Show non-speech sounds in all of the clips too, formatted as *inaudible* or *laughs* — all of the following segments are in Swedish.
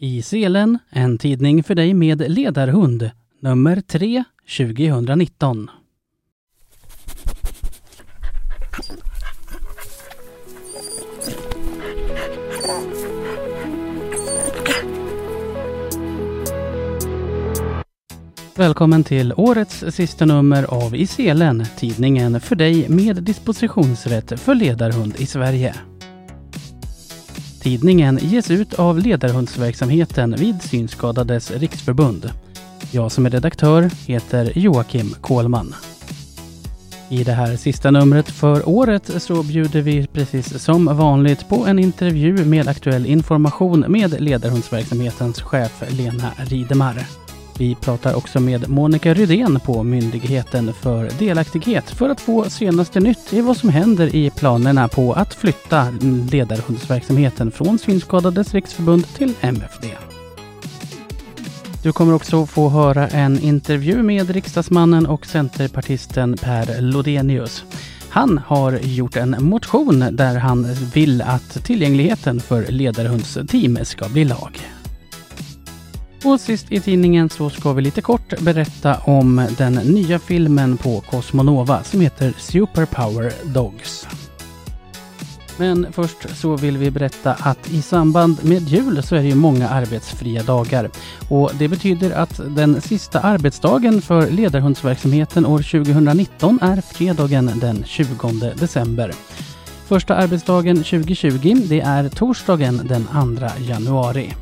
I Selen, en tidning för dig med ledarhund, nummer 3, 2019. Välkommen till årets sista nummer av I Selen, tidningen för dig med dispositionsrätt för ledarhund i Sverige. Tidningen ges ut av ledarhundsverksamheten vid Synskadades riksförbund. Jag som är redaktör heter Joakim Kohlman. I det här sista numret för året så bjuder vi precis som vanligt på en intervju med aktuell information med ledarhundsverksamhetens chef Lena Ridemar. Vi pratar också med Monica Rydén på Myndigheten för delaktighet för att få senaste nytt i vad som händer i planerna på att flytta ledarhundsverksamheten från Synskadades riksförbund till MFD. Du kommer också få höra en intervju med riksdagsmannen och centerpartisten Per Lodenius. Han har gjort en motion där han vill att tillgängligheten för ledarhundsteam ska bli lag. Och sist i tidningen så ska vi lite kort berätta om den nya filmen på Cosmonova som heter Superpower Dogs. Men först så vill vi berätta att i samband med jul så är det ju många arbetsfria dagar. Och det betyder att den sista arbetsdagen för ledarhundsverksamheten år 2019 är fredagen den 20 december. Första arbetsdagen 2020 det är torsdagen den 2 januari.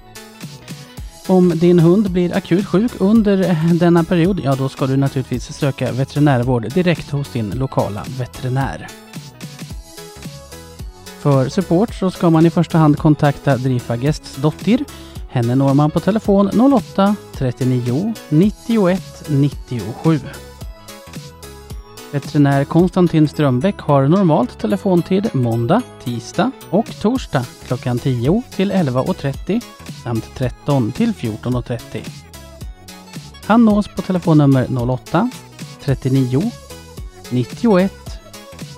Om din hund blir akut sjuk under denna period, ja då ska du naturligtvis söka veterinärvård direkt hos din lokala veterinär. För support så ska man i första hand kontakta Drifa Gestsdottir. Henne når man på telefon 08 39 91 97. Veterinär Konstantin Strömbäck har normalt telefontid måndag, tisdag och torsdag klockan 10 till 11.30 samt 13 till 14.30. Han nås på telefonnummer 08 39 91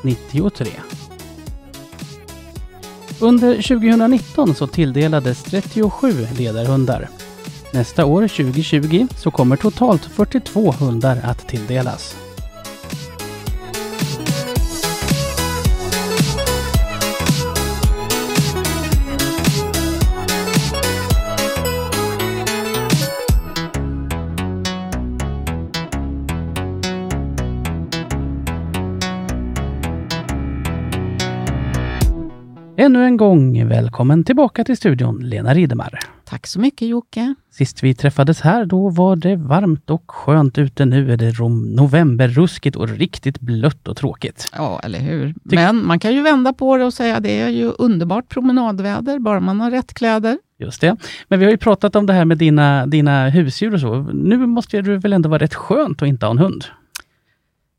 93. Under 2019 så tilldelades 37 ledarhundar. Nästa år, 2020, så kommer totalt 42 hundar att tilldelas. Ännu en gång välkommen tillbaka till studion, Lena Ridemar. Tack så mycket Jocke. Sist vi träffades här, då var det varmt och skönt ute. Nu är det novemberruskigt och riktigt blött och tråkigt. Ja, eller hur. Ty Men man kan ju vända på det och säga att det är ju underbart promenadväder, bara man har rätt kläder. Just det. Men vi har ju pratat om det här med dina, dina husdjur och så. Nu måste det väl ändå vara rätt skönt att inte ha en hund?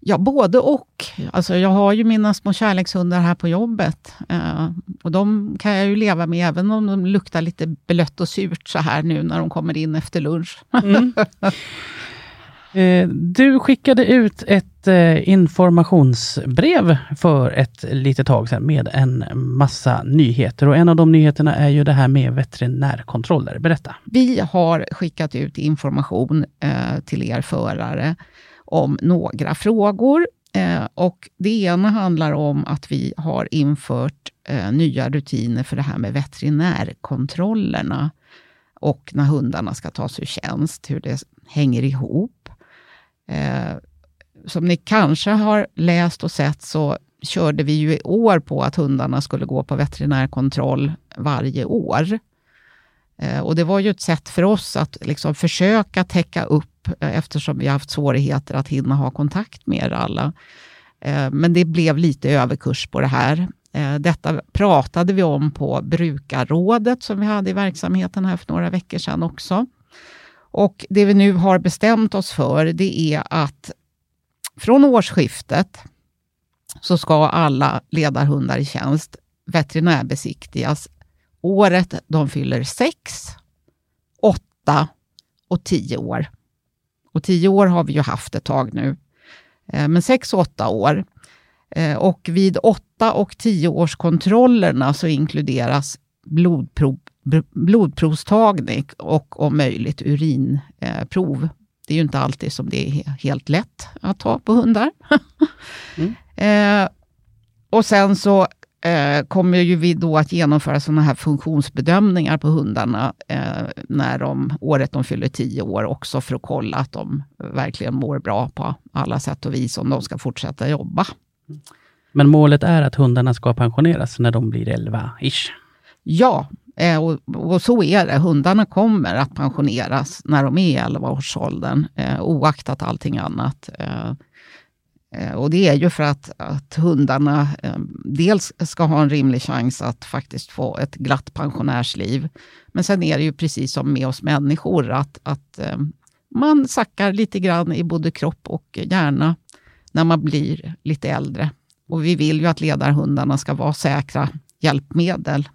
Ja, både och. Alltså, jag har ju mina små kärlekshundar här på jobbet. Eh, och De kan jag ju leva med, även om de luktar lite blött och surt så här nu när de kommer in efter lunch. Mm. *laughs* eh, du skickade ut ett eh, informationsbrev för ett litet tag sedan med en massa nyheter. Och En av de nyheterna är ju det här med veterinärkontroller. Berätta. Vi har skickat ut information eh, till er förare om några frågor. Eh, och det ena handlar om att vi har infört eh, nya rutiner för det här med veterinärkontrollerna och när hundarna ska tas ur tjänst, hur det hänger ihop. Eh, som ni kanske har läst och sett så körde vi ju i år på att hundarna skulle gå på veterinärkontroll varje år. Och Det var ju ett sätt för oss att liksom försöka täcka upp Eh, eftersom vi har haft svårigheter att hinna ha kontakt med er alla. Eh, men det blev lite överkurs på det här. Eh, detta pratade vi om på brukarrådet som vi hade i verksamheten här för några veckor sedan också. Och det vi nu har bestämt oss för det är att från årsskiftet så ska alla ledarhundar i tjänst veterinärbesiktigas året de fyller sex, åtta och tio år. Och tio år har vi ju haft ett tag nu. Eh, men sex och åtta år. Eh, och vid åtta och tio års kontrollerna så inkluderas blodprov blodprovstagning och om möjligt urinprov. Det är ju inte alltid som det är helt lätt att ta på hundar. *laughs* mm. eh, och sen så eh, kommer ju vi då att genomföra sådana här funktionsbedömningar på hundarna eh, när de, året de fyller tio år också för att kolla att de verkligen mår bra på alla sätt och vis om de ska fortsätta jobba. Men målet är att hundarna ska pensioneras när de blir 11-ish? Ja, eh, och, och, så är det. Hundarna kommer att pensioneras när de är i 11-årsåldern, eh, oaktat allting annat. Eh, Eh, och det är ju för att, att hundarna eh, dels ska ha en rimlig chans att faktiskt få ett glatt pensionärsliv. Men sen är det ju precis som med oss människor, att, att eh, man sackar lite grann i både kropp och hjärna när man blir lite äldre. Och vi vill ju att ledarhundarna ska vara säkra hjälpmedel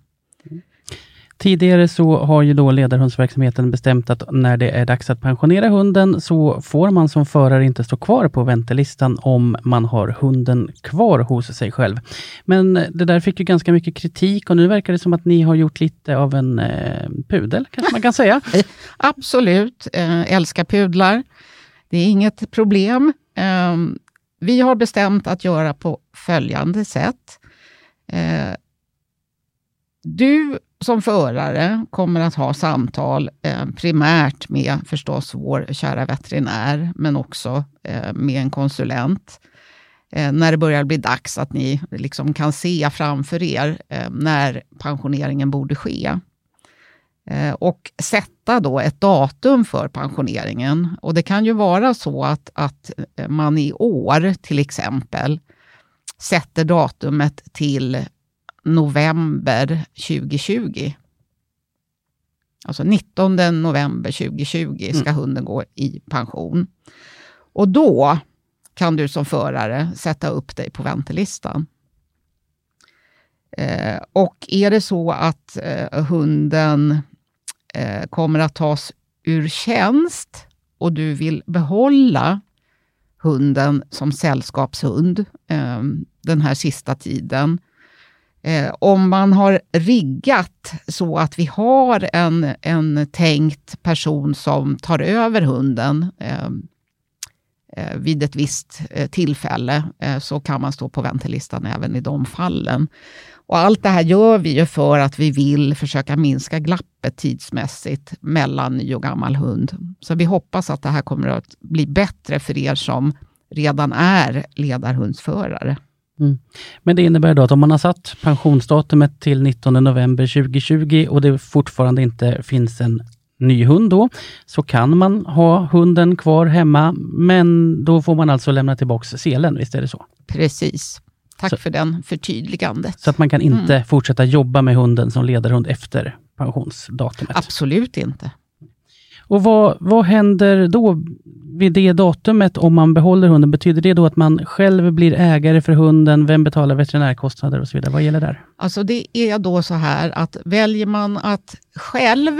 Tidigare så har ju då ledarhundsverksamheten bestämt att när det är dags att pensionera hunden så får man som förare inte stå kvar på väntelistan om man har hunden kvar hos sig själv. Men det där fick ju ganska mycket kritik och nu verkar det som att ni har gjort lite av en eh, pudel, kanske man kan säga? *laughs* Absolut, eh, älskar pudlar. Det är inget problem. Eh, vi har bestämt att göra på följande sätt. Eh, du som förare kommer att ha samtal eh, primärt med förstås vår kära veterinär, men också eh, med en konsulent. Eh, när det börjar bli dags att ni liksom kan se framför er eh, när pensioneringen borde ske. Eh, och sätta då ett datum för pensioneringen. Och det kan ju vara så att, att eh, man i år till exempel sätter datumet till november 2020. Alltså 19 november 2020 ska mm. hunden gå i pension. Och då kan du som förare sätta upp dig på väntelistan. Eh, och är det så att eh, hunden eh, kommer att tas ur tjänst och du vill behålla hunden som sällskapshund eh, den här sista tiden, Eh, om man har riggat så att vi har en, en tänkt person som tar över hunden eh, eh, vid ett visst eh, tillfälle eh, så kan man stå på väntelistan även i de fallen. Och allt det här gör vi ju för att vi vill försöka minska glappet tidsmässigt mellan ny och gammal hund. Så vi hoppas att det här kommer att bli bättre för er som redan är ledarhundsförare. Mm. Men det innebär då att om man har satt pensionsdatumet till 19 november 2020 och det fortfarande inte finns en ny hund då, så kan man ha hunden kvar hemma, men då får man alltså lämna tillbaka selen, visst är det så? Precis. Tack så, för den förtydligandet. Så att man kan inte mm. fortsätta jobba med hunden som ledarhund efter pensionsdatumet? Absolut inte. Och vad, vad händer då vid det datumet om man behåller hunden? Betyder det då att man själv blir ägare för hunden? Vem betalar veterinärkostnader och så vidare? Vad gäller där? Alltså det är då så här att väljer man att själv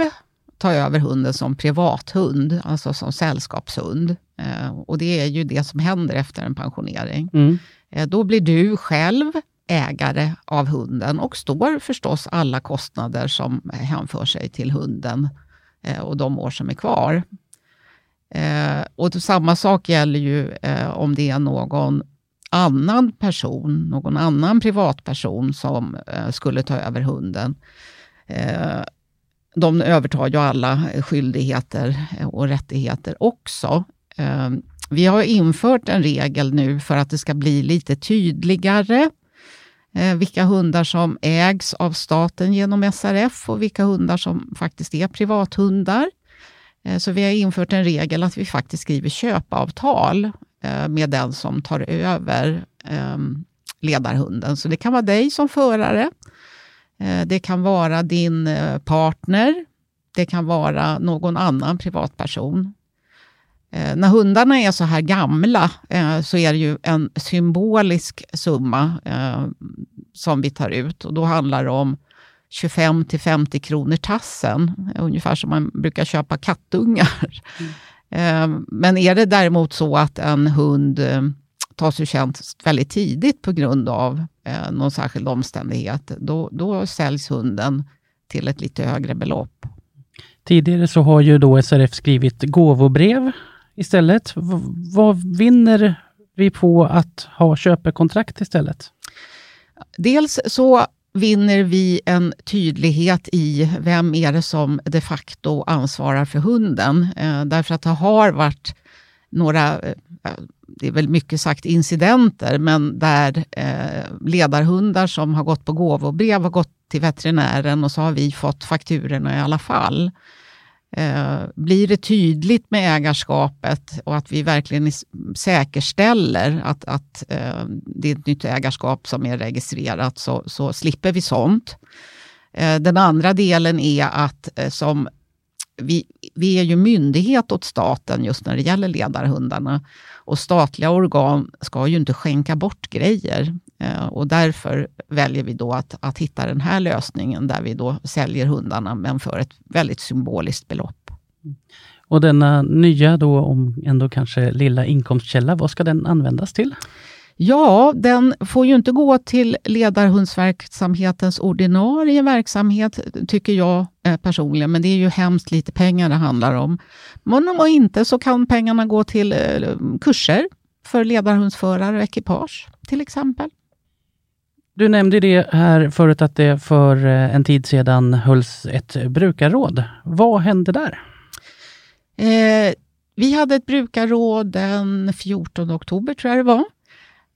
ta över hunden som privathund, alltså som sällskapshund, eh, och det är ju det som händer efter en pensionering, mm. eh, då blir du själv ägare av hunden och står förstås alla kostnader som hänför sig till hunden Eh, och de år som är kvar. Eh, och samma sak gäller ju eh, om det är någon annan person, någon annan privatperson som eh, skulle ta över hunden. Eh, de övertar ju alla skyldigheter eh, och rättigheter också. Eh, vi har infört en regel nu för att det ska bli lite tydligare Eh, vilka hundar som ägs av staten genom SRF och vilka hundar som faktiskt är privathundar. Eh, så vi har infört en regel att vi faktiskt skriver köpavtal eh, med den som tar över ehm, ledarhunden. Så det kan vara dig som förare, det kan vara din partner, det kan vara någon annan privatperson. När hundarna är så här gamla så är det ju en symbolisk summa som vi tar ut och då handlar det om 25 till 50 kronor tassen, ungefär som man brukar köpa kattungar. Mm. Men är det däremot så att en hund eh, tas ur tjänst väldigt tidigt på grund av eh, någon särskild omständighet, då, då säljs hunden till ett lite högre belopp. Tidigare så har ju då SRF skrivit gåvobrev istället. V vad vinner vi på att ha köpekontrakt istället? Dels så vinner vi en tydlighet i vem är det som de facto ansvarar för hunden. Eh, därför att det har varit några, eh, det är väl mycket sagt incidenter, men där eh, ledarhundar som har gått på gåvobrev har gått till veterinären och så har vi fått fakturorna i alla fall. Eh, blir det tydligt med ägarskapet och att vi verkligen säkerställer att, att eh, det är ett nytt ägarskap som är registrerat så, så slipper vi sånt. Eh, den andra delen är att eh, som vi, vi är ju myndighet åt staten just när det gäller ledarhundarna. Och statliga organ ska ju inte skänka bort grejer. Eh, och därför väljer vi då att, att hitta den här lösningen där vi då säljer hundarna men för ett väldigt symboliskt belopp. Och denna nya då, om ändå kanske lilla inkomstkälla, vad ska den användas till? Ja, den får ju inte gå till ledarhundsverksamhetens ordinarie verksamhet, tycker jag eh, personligen, men det är ju hemskt lite pengar det handlar om. Men om inte så kan pengarna gå till eh, kurser för ledarhundsförare och ekipage, till exempel. Du nämnde det här förut att det för eh, en tid sedan hölls ett brukarråd. Vad hände där? Eh, vi hade ett brukarråd den 14 oktober, tror jag det var.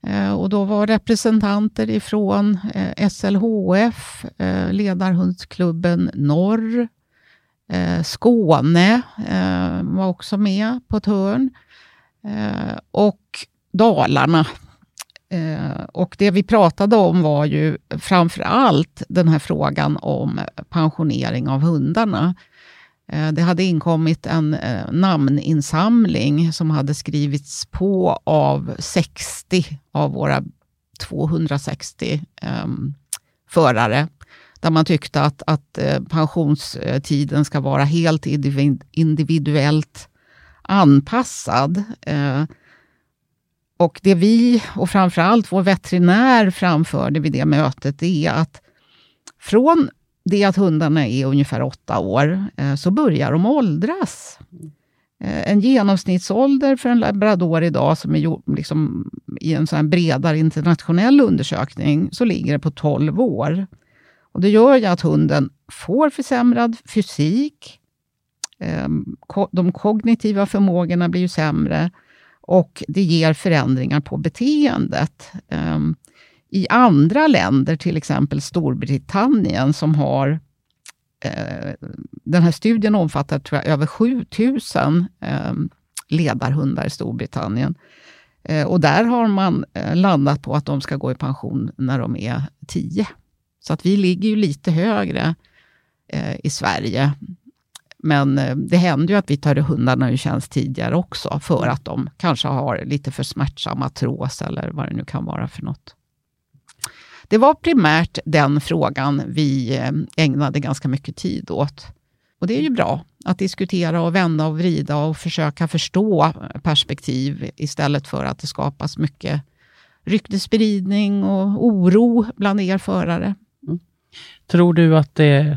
Eh, och då var representanter ifrån eh, SLHF, eh, Ledarhundsklubben Norr, eh, Skåne eh, var också med på ett hörn. Eh, och Dalarna Eh, och det vi pratade om var ju framför allt den här frågan om pensionering av hundarna. Eh, det hade inkommit en eh, namninsamling som hade skrivits på av 60 av våra 260 ehm, förare där man tyckte att, att eh, pensionstiden ska vara helt individuellt anpassad. Eh, och det vi och framförallt vår veterinär framförde vid det mötet är att från det att hundarna är ungefär åtta år eh, så börjar de åldras. Eh, en genomsnittsålder för en labrador idag, som är liksom, i en sån bredare internationell undersökning, så ligger det på 12 år. Och det gör ju att hunden får försämrad fysik, ehm, de kognitiva förmågorna blir ju sämre och det ger förändringar på beteendet. Um, I andra länder, till exempel Storbritannien, som har eh, den här studien omfattar tror jag, över 7000 ehm, ledarhundar i Storbritannien. Eh, och där har man eh, landat på att de ska gå i pension när de är 10. Så att vi ligger ju lite högre i Sverige. Men eh, det händer ju att vi tar hundarna ur tjänst tidigare också, för att de kanske har lite för smärtsam artros eller vad det nu kan vara för något. Det var primärt den frågan vi eh, ägnade ganska mycket tid åt. Och det är ju bra att diskutera och vända och vrida och försöka förstå perspektiv istället för att det skapas mycket ryktesspridning och oro bland er förare. Tror du att det eh,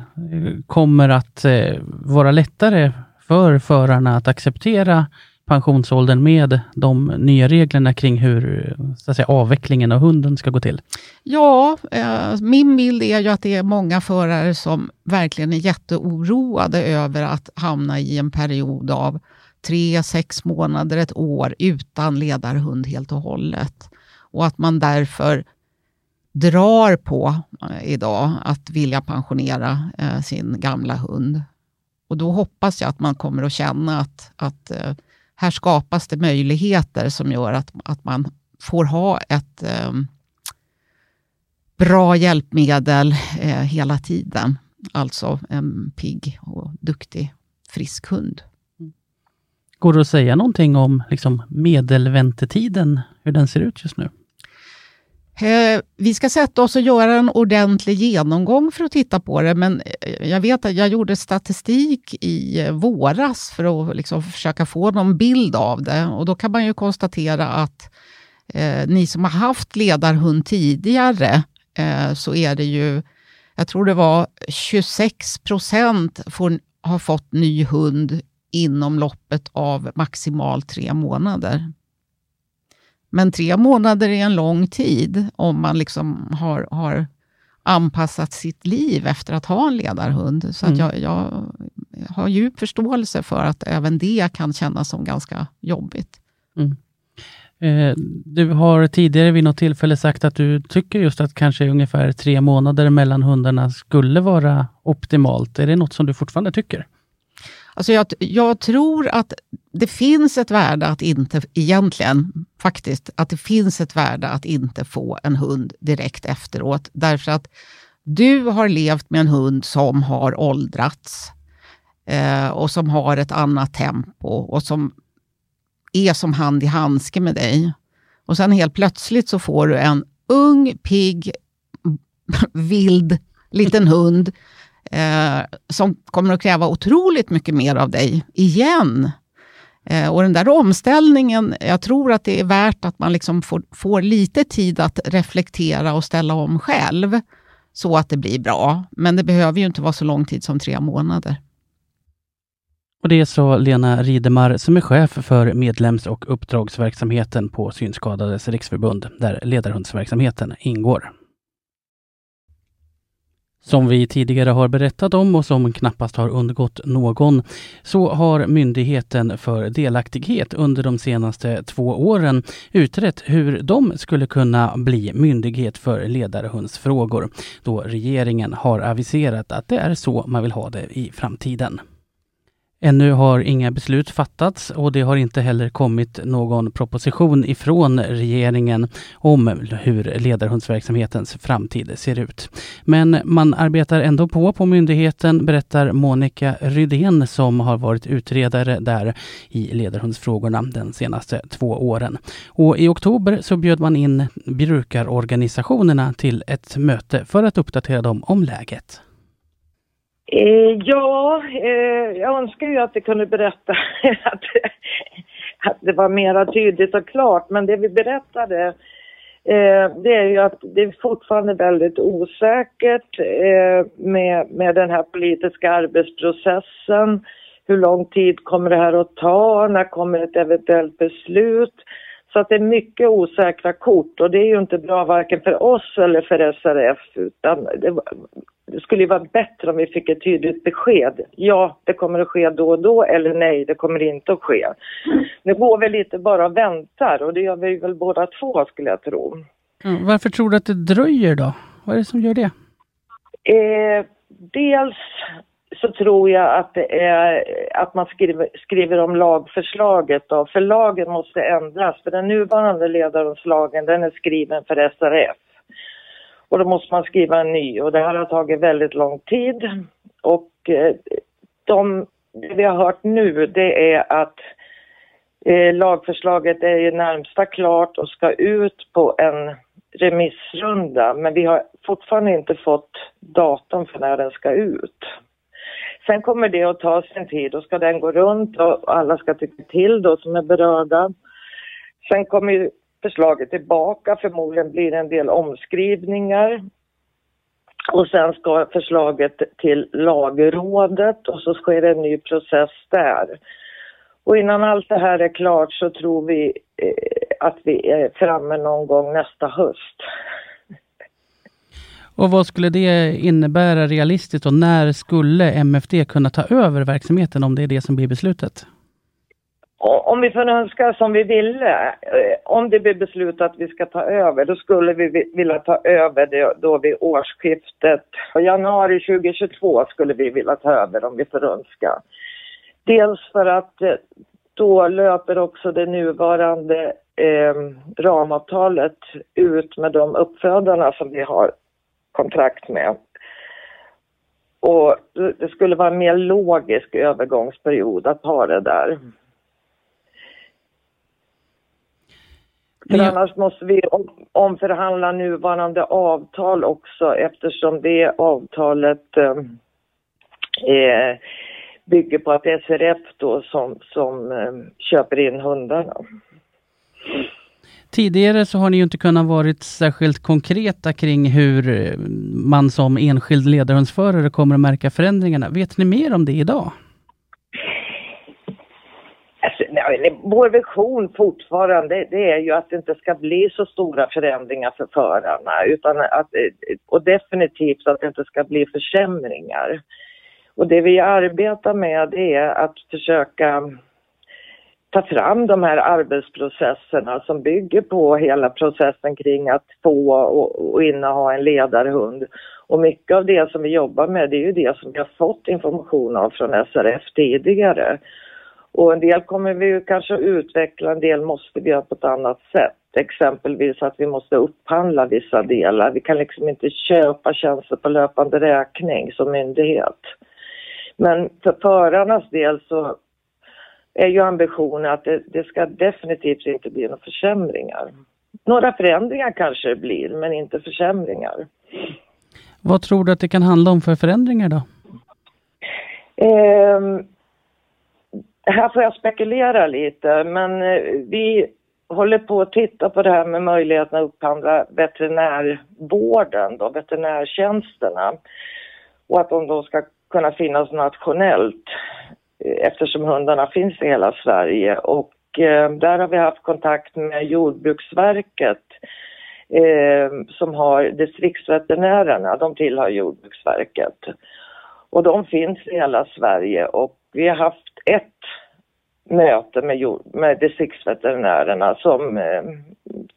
kommer att eh, vara lättare för förarna att acceptera pensionsåldern med de nya reglerna kring hur så att säga, avvecklingen av hunden ska gå till? Ja, eh, min bild är ju att det är många förare som verkligen är jätteoroade över att hamna i en period av tre, sex månader, ett år utan ledarhund helt och hållet. Och att man därför drar på eh, idag att vilja pensionera eh, sin gamla hund. Och då hoppas jag att man kommer att känna att, att eh, här skapas det möjligheter som gör att, att man får ha ett eh, bra hjälpmedel eh, hela tiden. Alltså en pigg och duktig, frisk hund. Går det att säga någonting om liksom, medelväntetiden, hur den ser ut just nu? Eh, vi ska sätta oss och göra en ordentlig genomgång för att titta på det, men eh, jag vet att jag gjorde statistik i eh, våras för att liksom försöka få någon bild av det. Och då kan man ju konstatera att eh, ni som har haft ledarhund tidigare, eh, så är det ju jag tror det var 26 procent har fått ny hund inom loppet av maximalt tre månader. Men tre månader är en lång tid om man liksom har, har anpassat sitt liv efter att ha en ledarhund. Så mm. jag, jag, har djup förståelse för att även det kan kännas som ganska jobbigt. Mm. Eh, du har tidigare vid något tillfälle sagt att du tycker just att kanske ungefär tre månader mellan hundarna skulle vara optimalt. Är det något som du fortfarande tycker? Alltså jag, jag, tror att det finns ett värde att inte, egentligen faktiskt, att det finns ett värde att inte få en hund direkt efteråt. Därför att du har levt med en hund som har åldrats eh, och som har ett annat tempo och som är som hand i handske med dig. Och sen helt plötsligt så får du en ung, pigg, *laughs* vild liten hund eh, som kommer att kräva otroligt mycket mer av dig igen. Eh, och den där omställningen, jag tror att det är värt att man liksom får, får lite tid att reflektera och ställa om själv, så att det blir bra. Men det behöver ju inte vara så lång tid som tre månader. Och det sa Lena Ridemar som är chef för medlems och uppdragsverksamheten på Synskadades riksförbund, där ledarhundsverksamheten ingår. Som vi tidigare har berättat om och som knappast har undgått någon, så har Myndigheten för delaktighet under de senaste två åren utrett hur de skulle kunna bli myndighet för ledarhundsfrågor, då regeringen har aviserat att det är så man vill ha det i framtiden. Ännu har inga beslut fattats och det har inte heller kommit någon proposition ifrån regeringen om hur ledarhundsverksamhetens framtid ser ut. Men man arbetar ändå på på myndigheten, berättar Monica Rydén som har varit utredare där i ledarhundsfrågorna de senaste två åren. Och i oktober så bjöd man in brukarorganisationerna till ett möte för att uppdatera dem om läget. Eh, ja, eh, jag önskar ju att vi kunde berätta *laughs* att, att det var mera tydligt och klart, men det vi berättade eh, det är ju att det är fortfarande väldigt osäkert eh, med, med den här politiska arbetsprocessen. Hur lång tid kommer det här att ta? När kommer ett eventuellt beslut? Så att det är mycket osäkra kort och det är ju inte bra varken för oss eller för SRF utan det, det skulle ju vara bättre om vi fick ett tydligt besked. Ja, det kommer att ske då och då eller nej, det kommer inte att ske. Nu går vi lite bara och väntar och det gör vi väl båda två skulle jag tro. Mm, varför tror du att det dröjer då? Vad är det som gör det? Eh, dels så tror jag att det är att man skriver, skriver om lagförslaget då, för lagen måste ändras. För den nuvarande ledarhundslagen den är skriven för SRF. Och då måste man skriva en ny och det här har tagit väldigt lång tid. Och eh, de, det vi har hört nu det är att eh, lagförslaget är ju närmsta klart och ska ut på en remissrunda men vi har fortfarande inte fått datum för när den ska ut. Sen kommer det att ta sin tid och ska den gå runt och alla ska tycka till då som är berörda. Sen kommer förslaget tillbaka, förmodligen blir det en del omskrivningar. Och sen ska förslaget till lagrådet och så sker det en ny process där. Och innan allt det här är klart så tror vi eh, att vi är framme någon gång nästa höst. Och vad skulle det innebära realistiskt och när skulle MFD kunna ta över verksamheten om det är det som blir beslutet? Om vi får önska som vi ville, eh, om det blir beslutat att vi ska ta över, då skulle vi vilja ta över det då vid årsskiftet. Januari 2022 skulle vi vilja ta över om vi får önska. Dels för att eh, då löper också det nuvarande eh, ramavtalet ut med de uppfödarna som vi har kontrakt med. Och det skulle vara en mer logisk övergångsperiod att ha det där. För jag... annars måste vi omförhandla nuvarande avtal också eftersom det avtalet eh, bygger på att SRF då som, som eh, köper in hundarna. Tidigare så har ni ju inte kunnat varit särskilt konkreta kring hur eh, man som enskild ledarhundsförare kommer att märka förändringarna. Vet ni mer om det idag? Alltså, nej, vår vision fortfarande det är ju att det inte ska bli så stora förändringar för förarna utan att, eh, och definitivt att det inte ska bli försämringar. Och det vi arbetar med det är att försöka ta fram de här arbetsprocesserna som bygger på hela processen kring att få och, och inneha en ledarhund. Och mycket av det som vi jobbar med det är ju det som vi har fått information av från SRF tidigare. Och en del kommer vi kanske att utveckla, en del måste vi göra på ett annat sätt. Exempelvis att vi måste upphandla vissa delar. Vi kan liksom inte köpa tjänster på löpande räkning som myndighet. Men för förarnas del så är ju ambitionen att det, det ska definitivt inte bli några försämringar. Några förändringar kanske det blir, men inte försämringar. Vad tror du att det kan handla om för förändringar då? Eh, här får jag spekulera lite, men eh, vi håller på att titta på det här med möjligheten att upphandla veterinärvården, då, veterinärtjänsterna. Och att de då ska kunna finnas nationellt Eh, eftersom hundarna finns i hela Sverige. Och eh, där har vi haft kontakt med Jordbruksverket eh, som har distriktsveterinärerna, de tillhör Jordbruksverket. Och de finns i hela Sverige. Och vi har haft ett möte med, med distriktsveterinärerna som eh,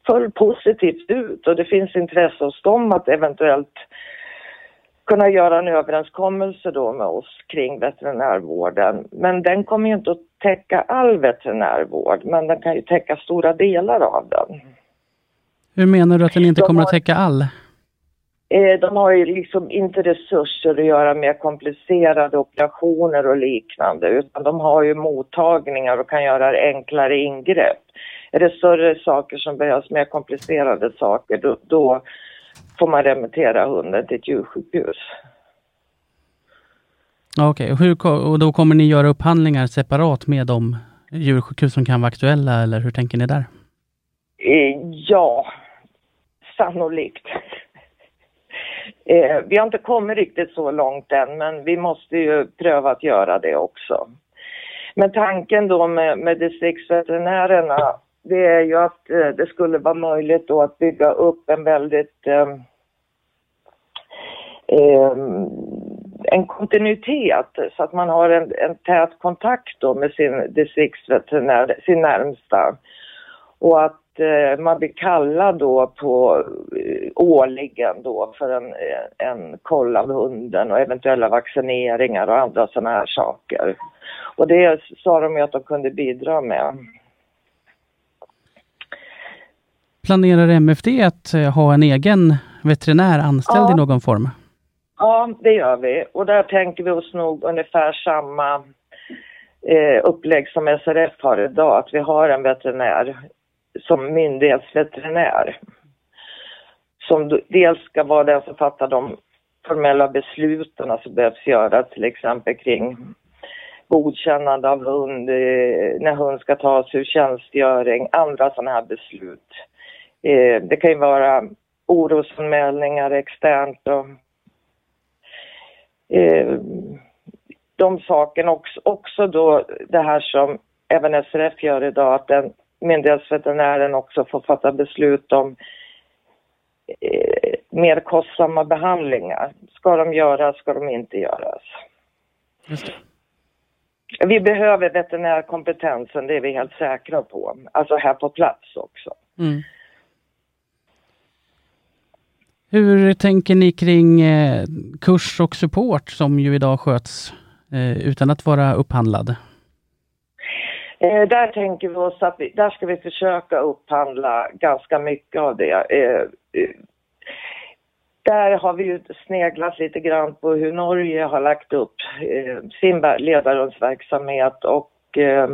föll positivt ut. Och det finns intresse hos dem att eventuellt kunna göra en överenskommelse då med oss kring veterinärvården. Men den kommer ju inte att täcka all veterinärvård, men den kan ju täcka stora delar av den. Hur menar du att den inte de kommer har, att täcka all? Eh, de har ju liksom inte resurser att göra mer komplicerade operationer och liknande, utan de har ju mottagningar och kan göra enklare ingrepp. Är det större saker som behövs, mer komplicerade saker, då, då får man remittera hunden till ett djursjukhus. Okej, okay. och, och då kommer ni göra upphandlingar separat med de djursjukhus som kan vara aktuella eller hur tänker ni där? Eh, ja, sannolikt. *laughs* Eh, vi har inte kommit riktigt så långt än men vi måste ju pröva att göra det också. Men tanken då med, med distriktsveterinärerna det är ju att eh, det skulle vara möjligt då att bygga upp en väldigt eh, eh, en kontinuitet så att man har en, en tät kontakt då med sin distriktsveterinär, sin närmsta. Och att eh, man blir kallad då på eh, årligen då för en, eh, en koll av hunden och eventuella vaccineringar och andra sådana här saker. Och det sa de ju att de kunde bidra med. Planerar MFD att eh, ha en egen veterinär anställd ja. i någon form? Ja, det gör vi. Och där tänker vi oss nog ungefär samma eh, upplägg som SRF har idag, att vi har en veterinär som myndighetsveterinär. Som dels ska vara den som fattar de formella besluten som behövs göras till exempel kring godkännande av hund, eh, när hund ska tas ur tjänstgöring, andra sådana här beslut. Eh, det kan ju vara orosanmälningar externt och eh, de sakerna också, också då det här som även SRF gör idag, att den myndighetsveterinären också får fatta beslut om eh, mer kostsamma behandlingar. Ska de göras, ska de inte göras? Vi behöver veterinärkompetensen, det är vi helt säkra på. Alltså här på plats också. Mm. Hur tänker ni kring eh, kurs och support som ju idag sköts eh, utan att vara upphandlad? Eh, där tänker vi oss att vi, där ska vi försöka upphandla ganska mycket av det. Eh, eh, där har vi ju sneglat lite grann på hur Norge har lagt upp eh, sin ledarhundsverksamhet och eh,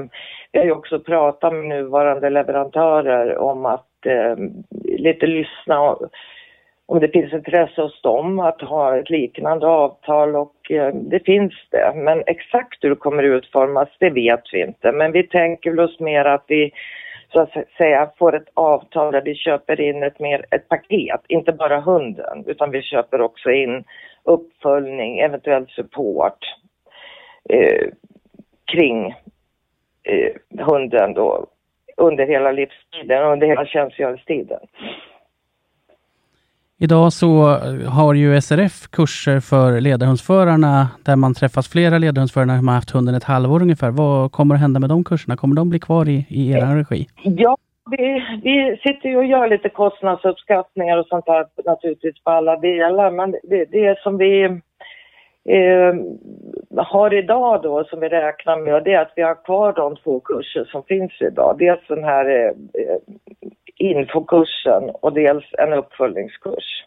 vi har ju också pratat med nuvarande leverantörer om att eh, lite lyssna om det finns intresse hos dem att ha ett liknande avtal och eh, det finns det. Men exakt hur det kommer utformas, det vet vi inte. Men vi tänker väl oss mer att vi så att säga får ett avtal där vi köper in ett, mer, ett paket, inte bara hunden, utan vi köper också in uppföljning, eventuell support eh, kring eh, hunden då under hela livstiden, under hela tjänstgöringstiden. Idag så har ju SRF kurser för ledarhundsförarna där man träffas flera ledarhundsförare som har haft hunden ett halvår ungefär. Vad kommer att hända med de kurserna? Kommer de bli kvar i, i er regi? Ja, vi, vi sitter ju och gör lite kostnadsuppskattningar och sånt där naturligtvis på alla delar. Men det, det som vi eh, har idag då som vi räknar med det är att vi har kvar de två kurser som finns idag. Dels den här eh, infokursen och dels en uppföljningskurs.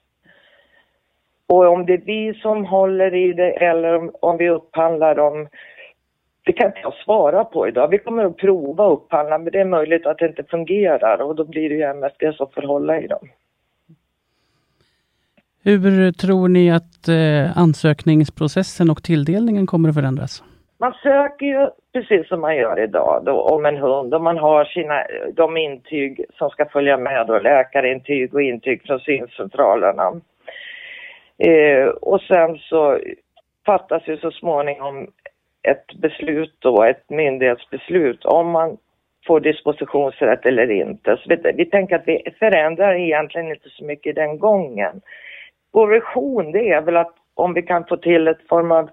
Och om det är vi som håller i det eller om vi upphandlar dem, det kan inte jag svara på idag. Vi kommer att prova att upphandla men det är möjligt att det inte fungerar och då blir det ju MSB som får hålla i dem. Hur tror ni att eh, ansökningsprocessen och tilldelningen kommer att förändras? Man söker ju precis som man gör idag då, om en hund och man har sina, de intyg som ska följa med då, läkarintyg och intyg från syncentralerna. Eh, och sen så fattas ju så småningom ett beslut då, ett myndighetsbeslut om man får dispositionsrätt eller inte. Så vi, vi tänker att vi förändrar egentligen inte så mycket den gången. Vår vision det är väl att om vi kan få till ett form av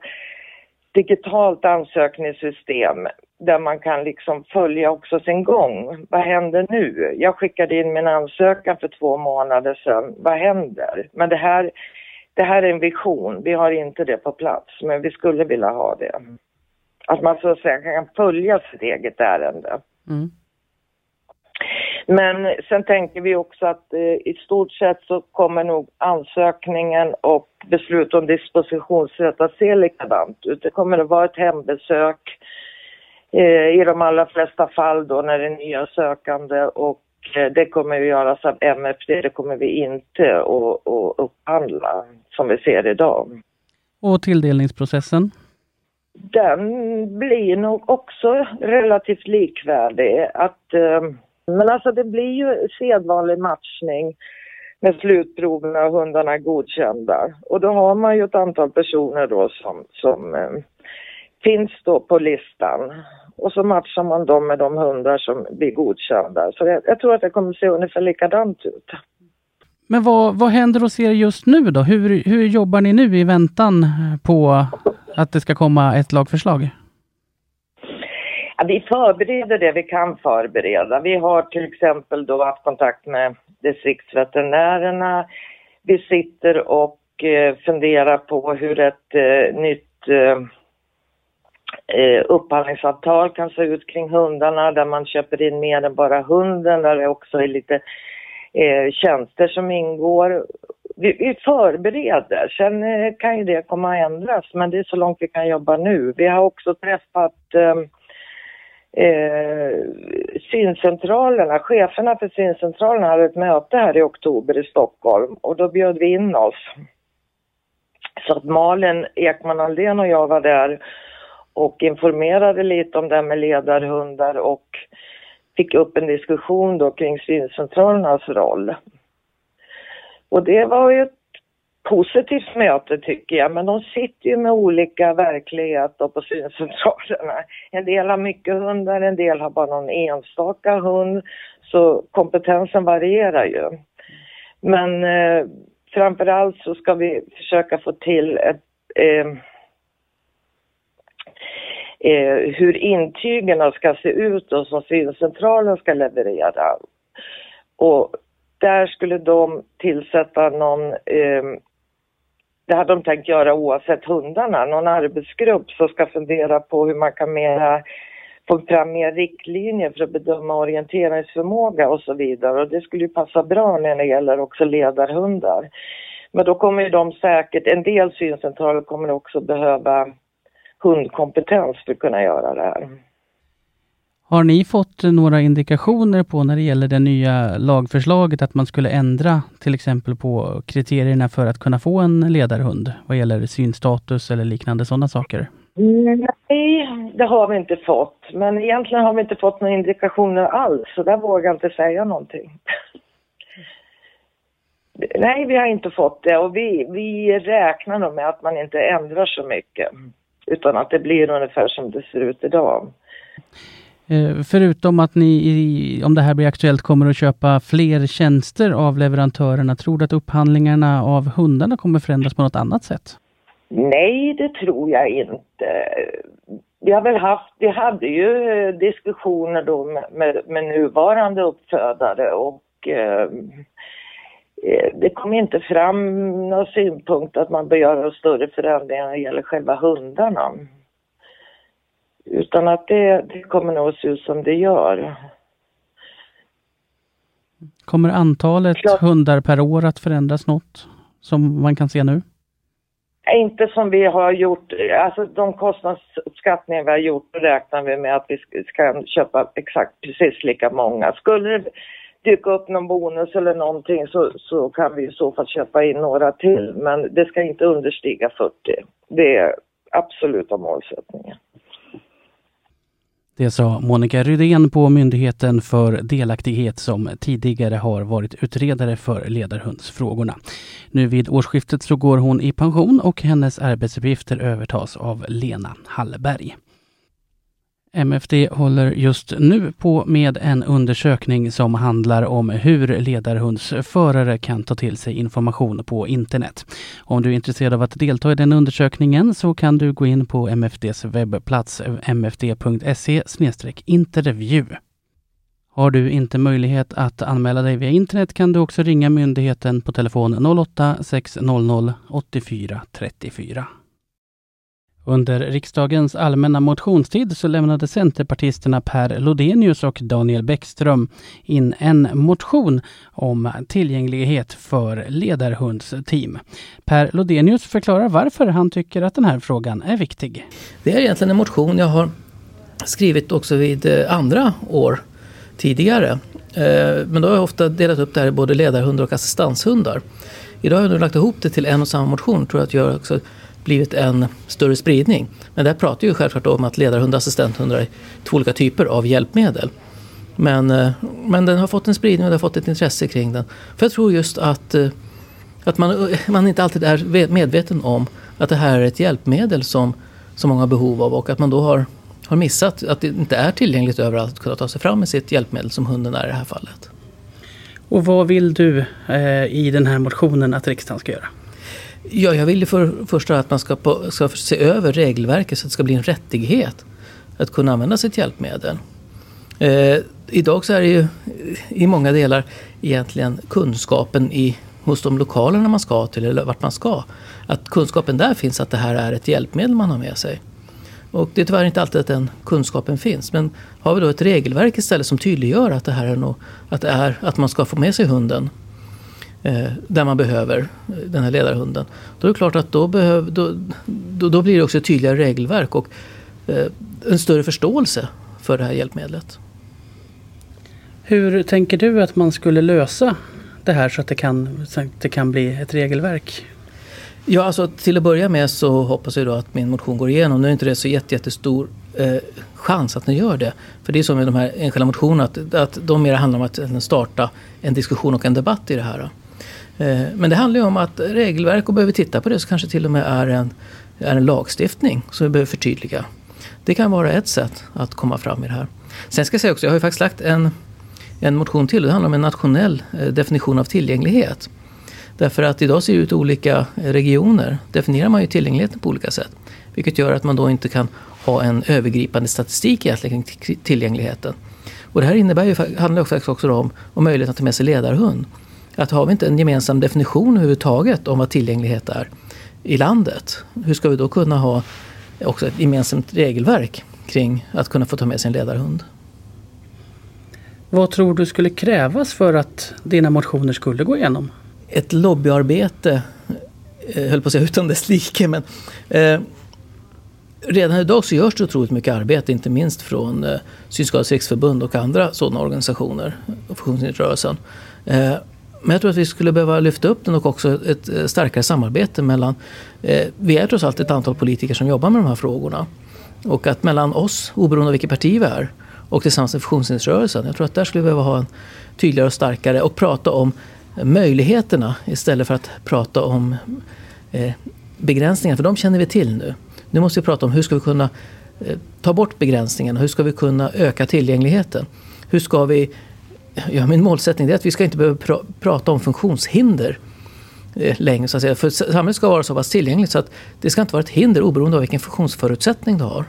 digitalt ansökningssystem där man kan liksom följa också sin gång. Vad händer nu? Jag skickade in min ansökan för två månader sedan. Vad händer? Men det här, det här är en vision. Vi har inte det på plats, men vi skulle vilja ha det. Att man så att säga kan följa sitt eget ärende. Mm. Men sen tänker vi också att eh, i stort sett så kommer nog ansökningen och beslut om dispositionsrätt att se likadant ut. Det kommer att vara ett hembesök eh, i de allra flesta fall då när det är nya sökande och eh, det kommer att göras av MFD, det kommer vi inte att, att upphandla som vi ser idag. Och tilldelningsprocessen? Den blir nog också relativt likvärdig. Att eh, men alltså det blir ju sedvanlig matchning med slutproverna och hundarna godkända. Och då har man ju ett antal personer då som, som eh, finns då på listan. Och så matchar man dem med de hundar som blir godkända. Så jag, jag tror att det kommer se ungefär likadant ut. Men vad, vad händer hos er just nu då? Hur, hur jobbar ni nu i väntan eh, på att det ska komma ett lagförslag? Vi förbereder det vi kan förbereda. Vi har till exempel då haft kontakt med distriktsveterinärerna. Vi sitter och eh, funderar på hur ett eh, nytt eh, eh, upphandlingsavtal kan se ut kring hundarna där man köper in mer än bara hunden, där det också är lite eh, tjänster som ingår. Vi, vi förbereder, sen eh, kan ju det komma att ändras men det är så långt vi kan jobba nu. Vi har också träffat eh, eh, syncentralerna, cheferna för syncentralerna hade ett möte här i oktober i Stockholm och då bjöd vi in oss. Så att Malin Ekman Aldén och jag var där och informerade lite om det här med ledarhundar och fick upp en diskussion då kring syncentralernas roll. Och det var ju ett positivt möte tycker jag, men de sitter ju med olika verkligheter på syncentralerna. En del har mycket hundar, en del har bara någon enstaka hund, så kompetensen varierar ju. Men eh, framförallt så ska vi försöka få till ett eh, eh, hur intygen ska se ut och som syncentralen ska leverera. Och där skulle de tillsätta någon eh, det hade de tänkt göra oavsett hundarna, någon arbetsgrupp som ska fundera på hur man kan mera få fram mer riktlinjer för att bedöma orienteringsförmåga och så vidare. Och det skulle ju passa bra när det gäller också ledarhundar. Men då kommer ju de säkert, en del syncentraler kommer också behöva hundkompetens för att kunna göra det här. Har ni fått några indikationer på när det gäller det nya lagförslaget att man skulle ändra till exempel på kriterierna för att kunna få en ledarhund vad gäller synstatus eller liknande sådana saker? Nej, det har vi inte fått. Men egentligen har vi inte fått några indikationer alls, så där vågar jag inte säga någonting. *laughs* Nej, vi har inte fått det och vi, vi räknar nog med att man inte ändrar så mycket. Utan att det blir ungefär som det ser ut idag. Eh, förutom att ni, om det här blir aktuellt, kommer att köpa fler tjänster av leverantörerna, tror du att upphandlingarna av hundarna kommer förändras på något annat sätt? Nej, det tror jag inte. Vi har väl haft, vi hade ju eh, diskussioner då med, med, med nuvarande uppfödare och eh, eh, det kom inte fram några synpunkter att man bör göra större förändringar när det gäller själva hundarna. Utan att det, det kommer nog att se ut som det gör. Kommer antalet Klart. hundar per år att förändras något som man kan se nu? Inte som vi har gjort, alltså de kostnadsuppskattningar vi har gjort, räknar vi med att vi ska köpa exakt precis lika många. Skulle det dyka upp någon bonus eller någonting så, så kan vi i så fall köpa in några till, men det ska inte understiga 40. Det är absoluta målsättningen. Det sa Monica Rydén på Myndigheten för delaktighet som tidigare har varit utredare för ledarhundsfrågorna. Nu vid årsskiftet så går hon i pension och hennes arbetsuppgifter övertas av Lena Hallberg. MFD håller just nu på med en undersökning som handlar om hur ledarhundsförare kan ta till sig information på internet. Om du är intresserad av att delta i den undersökningen så kan du gå in på MFDs webbplats mfd.se intervju. Har du inte möjlighet att anmäla dig via internet kan du också ringa myndigheten på telefon 08-600 84 34. Under riksdagens allmänna motionstid så lämnade centerpartisterna Per Lodenius och Daniel Bäckström in en motion om tillgänglighet för ledarhundsteam. Per Lodenius förklarar varför han tycker att den här frågan är viktig. Det är egentligen en motion jag har skrivit också vid eh, andra år tidigare. Eh, men då har jag ofta delat upp det här i både ledarhundar och assistanshundar. Idag har jag nu lagt ihop det till en och samma motion. Tror jag att jag också blivit en större spridning. Men där pratar ju självklart om att ledarhundar och assistenthundar är två olika typer av hjälpmedel. Men, eh, men den har fått en spridning och det har fått ett intresse kring den. För jag tror just att, eh, att man, eh, man inte alltid är medveten om att det här är ett hjälpmedel som, som många har behov av och att man då har, har missat att det inte är tillgängligt överallt att kunna ta sig fram med sitt hjälpmedel som hunden är i det här fallet. Och vad vill du eh, i den här motionen att riksdagen ska göra? Ja, jag vill ju för första att man ska, på, ska se över regelverket så att det ska bli en rättighet att kunna använda sitt hjälpmedel. Eh, idag så är det ju i många delar egentligen kunskapen i, hos de lokalerna man ska till eller vart man ska. Att kunskapen där finns att det här är ett hjälpmedel man har med sig. Och det är tyvärr inte alltid att den kunskapen finns. Men har vi då ett regelverk istället som tydliggör att det här är, nog, att, det är att man ska få med sig hunden eh, där man behöver eh, den här ledarhunden. Då är det klart att då, behöv, då, då, då blir det också ett tydligare regelverk och eh, en större förståelse för det här hjälpmedlet. Hur tänker du att man skulle lösa det här så att det kan, så att det kan bli ett regelverk? Ja, alltså till att börja med så hoppas jag då att min motion går igenom. Nu är inte det så jättestor eh, chans att den gör det. För det är så med de här enskilda motionerna att, att de mer handlar om att starta en diskussion och en debatt i det här. Eh, men det handlar ju om att regelverk och behöver titta på det så kanske till och med är en, är en lagstiftning som vi behöver förtydliga. Det kan vara ett sätt att komma fram i det här. Sen ska jag säga också, jag har ju faktiskt lagt en, en motion till. Det handlar om en nationell eh, definition av tillgänglighet. Därför att idag ser det ut i olika eh, regioner definierar man ju tillgängligheten på olika sätt. Vilket gör att man då inte kan ha en övergripande statistik egentligen kring tillgängligheten. Och det här innebär ju, handlar också om, om möjligheten att ta med sig ledarhund. Att har vi inte en gemensam definition överhuvudtaget om vad tillgänglighet är i landet, hur ska vi då kunna ha också ett gemensamt regelverk kring att kunna få ta med sig en ledarhund? Vad tror du skulle krävas för att dina motioner skulle gå igenom? Ett lobbyarbete, eh, höll på att säga utan dess like, men eh, redan idag så görs det otroligt mycket arbete, inte minst från eh, Synskadades riksförbund och andra sådana organisationer, funktionshindersrörelsen. Eh, men jag tror att vi skulle behöva lyfta upp den och också ett eh, starkare samarbete mellan... Eh, vi är trots allt ett antal politiker som jobbar med de här frågorna. Och att mellan oss, oberoende av vilket parti vi är, och tillsammans med funktionshindersrörelsen. Jag tror att där skulle vi behöva ha en tydligare och starkare och prata om möjligheterna istället för att prata om eh, begränsningar. För de känner vi till nu. Nu måste vi prata om hur ska vi kunna eh, ta bort begränsningarna? Hur ska vi kunna öka tillgängligheten? Hur ska vi... Ja, min målsättning är att vi ska inte behöva pr prata om funktionshinder eh, längre. Så att säga. För samhället ska vara så pass tillgängligt så att det ska inte vara ett hinder oberoende av vilken funktionsförutsättning du har.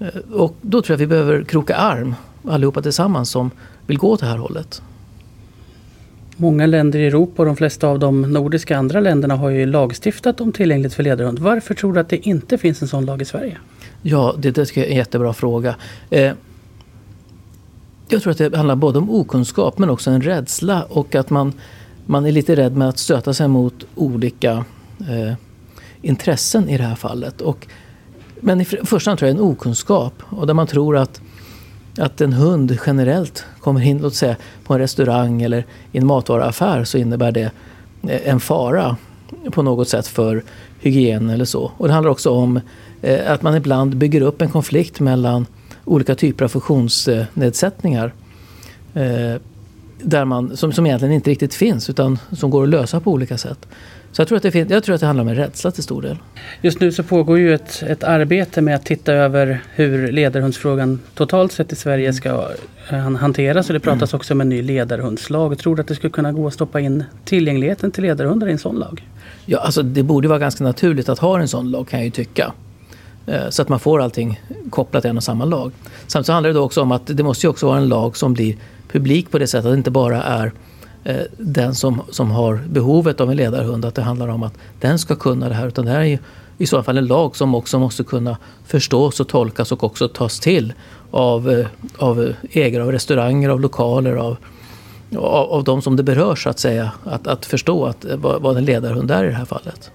Eh, och då tror jag att vi behöver kroka arm allihopa tillsammans som vill gå åt det här hållet. Många länder i Europa och de flesta av de nordiska andra länderna har ju lagstiftat om tillgänglighet för ledarhund. Varför tror du att det inte finns en sån lag i Sverige? Ja, det, det är en jättebra fråga. Eh, jag tror att det handlar både om okunskap men också en rädsla och att man, man är lite rädd med att stöta sig mot olika eh, intressen i det här fallet. Och, men i första hand tror jag en okunskap och där man tror att att en hund generellt kommer in låt säga, på en restaurang eller i en matvaruaffär så innebär det eh, en fara på något sätt för hygien eller så. Och det handlar också om eh, att man ibland bygger upp en konflikt mellan olika typer av funktionsnedsättningar. Eh, där man, som, som egentligen inte riktigt finns utan som går att lösa på olika sätt. Så jag tror, att det jag tror att det handlar om en rädsla till stor del. Just nu så pågår ju ett, ett arbete med att titta över hur ledarhundsfrågan totalt sett i Sverige ska eh, hanteras. Och det pratas också om en ny ledarhundslag. Tror du att det skulle kunna gå att stoppa in tillgängligheten till ledarhundar i en sån lag? Ja, alltså det borde vara ganska naturligt att ha en sån lag kan jag ju tycka. Eh, så att man får allting kopplat till en och samma lag. Samtidigt handlar det också om att det måste ju också vara en lag som blir publik på det sättet att det inte bara är eh, den som, som har behovet av en ledarhund, att det handlar om att den ska kunna det här. Utan det här är ju i så fall en lag som också måste kunna förstås och tolkas och också tas till av, eh, av ägare av restauranger, av lokaler, av, av, av de som det berör så att säga. Att, att förstå att, vad, vad en ledarhund är i det här fallet.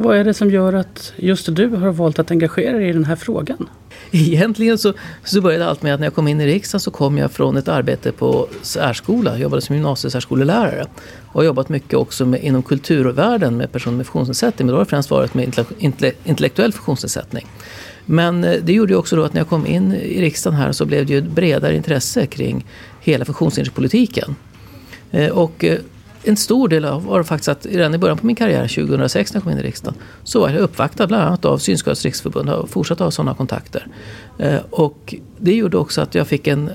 Vad är det som gör att just du har valt att engagera dig i den här frågan? Egentligen så, så började allt med att när jag kom in i riksdagen så kom jag från ett arbete på särskola. Jag jobbade som gymnasiesärskolelärare. Och har jobbat mycket också med, inom kulturvärlden med personer med funktionsnedsättning. Men då har det främst varit med intellektuell funktionsnedsättning. Men eh, det gjorde ju också då att när jag kom in i riksdagen här så blev det ju ett bredare intresse kring hela funktionshinderspolitiken. Eh, och eh, en stor del av var faktiskt att redan i början på min karriär, 2006 när jag kom in i riksdagen, så var jag uppvaktad bland annat av Synskadades riksförbund och fortsatt ha sådana kontakter. Eh, och det gjorde också att jag fick en,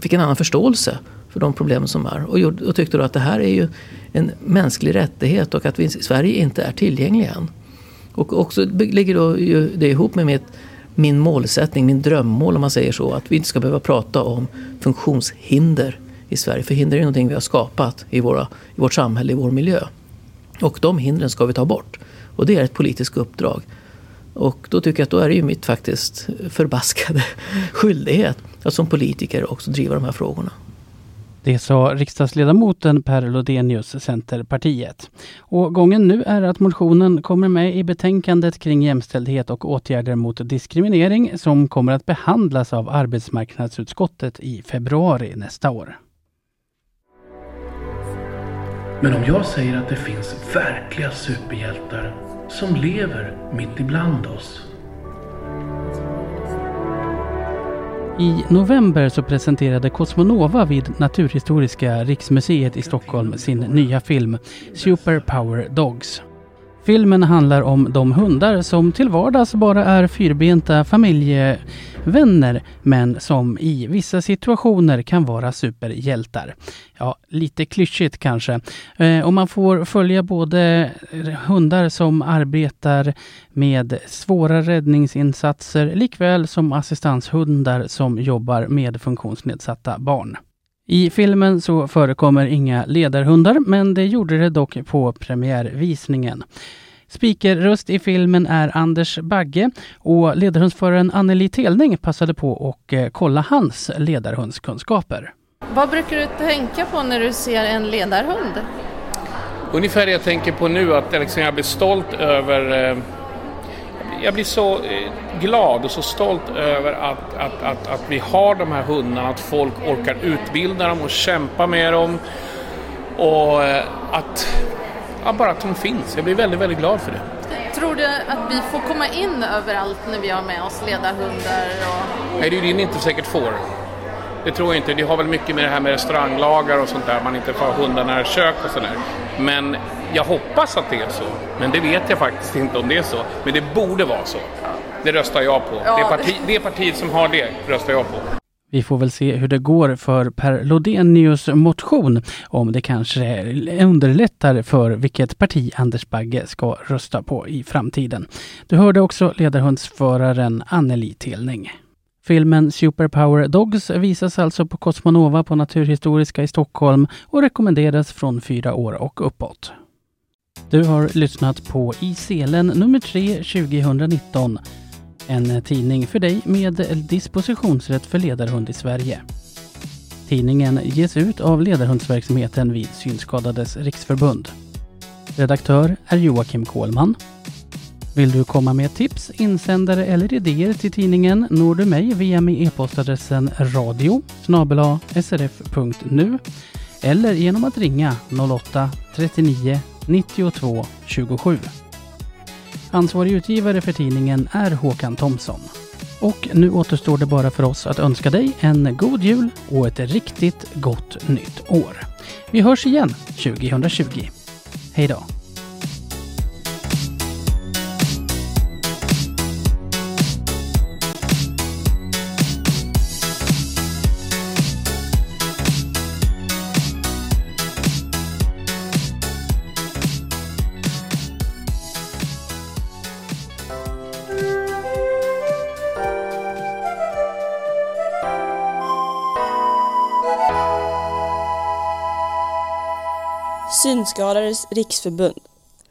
fick en annan förståelse för de problem som är. Och, gjorde, och tyckte då att det här är ju en mänsklig rättighet och att vi i Sverige inte är tillgängliga än. Och också ligger då ju det ihop med mitt, min målsättning, min drömmål om man säger så, att vi inte ska behöva prata om funktionshinder i Sverige. För hinder är någonting vi har skapat i, våra, i vårt samhälle, i vår miljö. Och de hindren ska vi ta bort. Och det är ett politiskt uppdrag. Och då tycker jag att då är det ju mitt faktiskt förbaskade *laughs* skyldighet att som politiker också driva de här frågorna. Det sa riksdagsledamoten Per Lodenius, Centerpartiet. Och gången nu är att motionen kommer med i betänkandet kring jämställdhet och åtgärder mot diskriminering som kommer att behandlas av arbetsmarknadsutskottet i februari nästa år. Men om jag säger att det finns verkliga superhjältar som lever mitt ibland oss. I november så presenterade Cosmonova vid Naturhistoriska riksmuseet i Stockholm sin nya film Super Power Dogs. Filmen handlar om de hundar som till vardags bara är fyrbenta Vänner, men som i vissa situationer kan vara superhjältar. Ja, lite klyschigt kanske. Eh, och man får följa både eh, hundar som arbetar med svåra räddningsinsatser likväl som assistanshundar som jobbar med funktionsnedsatta barn. I filmen så förekommer inga ledarhundar, men det gjorde det dock på premiärvisningen. Speakerröst i filmen är Anders Bagge och ledarhundsföraren Anneli Telning passade på att eh, kolla hans ledarhundskunskaper. Vad brukar du tänka på när du ser en ledarhund? Ungefär det jag tänker på nu, att liksom jag blir stolt över eh, jag blir så eh, glad och så stolt över att, att, att, att vi har de här hundarna, att folk orkar utbilda dem och kämpa med dem Och att, ja, bara att hon finns. Jag blir väldigt, väldigt glad för det. Tror du att vi får komma in överallt när vi har med oss ledarhundar? Och... Nej, det är ju det ni inte säkert får. Det tror jag inte. Det har väl mycket med det här med restauranglagar och sånt där. Man inte får ha hundar nära kök och sådär. Men jag hoppas att det är så. Men det vet jag faktiskt inte om det är så. Men det borde vara så. Det röstar jag på. Ja. Det, parti, det partiet som har det röstar jag på. Vi får väl se hur det går för Per Lodenius motion, om det kanske underlättar för vilket parti Anders Bagge ska rösta på i framtiden. Du hörde också ledarhundsföraren Anneli Telning. Filmen Superpower Dogs visas alltså på Cosmonova på Naturhistoriska i Stockholm och rekommenderas från fyra år och uppåt. Du har lyssnat på I selen nummer 3 2019 en eh, tidning för dig med eh, dispositionsrätt för ledarhund i Sverige. Tidningen ges ut av ledarhundsverksamheten vid Synskadades riksförbund. Redaktör är Joakim Kohlman. Vill du komma med tips, insändare eller idéer till tidningen når du mig via min e-postadressen radio srf.nu eller genom att ringa 08-39 92 27. Ansvarig utgivare för tidningen är Håkan Thomsson. Och nu återstår det bara för oss att önska dig en god jul och ett riktigt gott nytt år. Vi hörs igen 2020. Hej då! Synskadades riksförbund.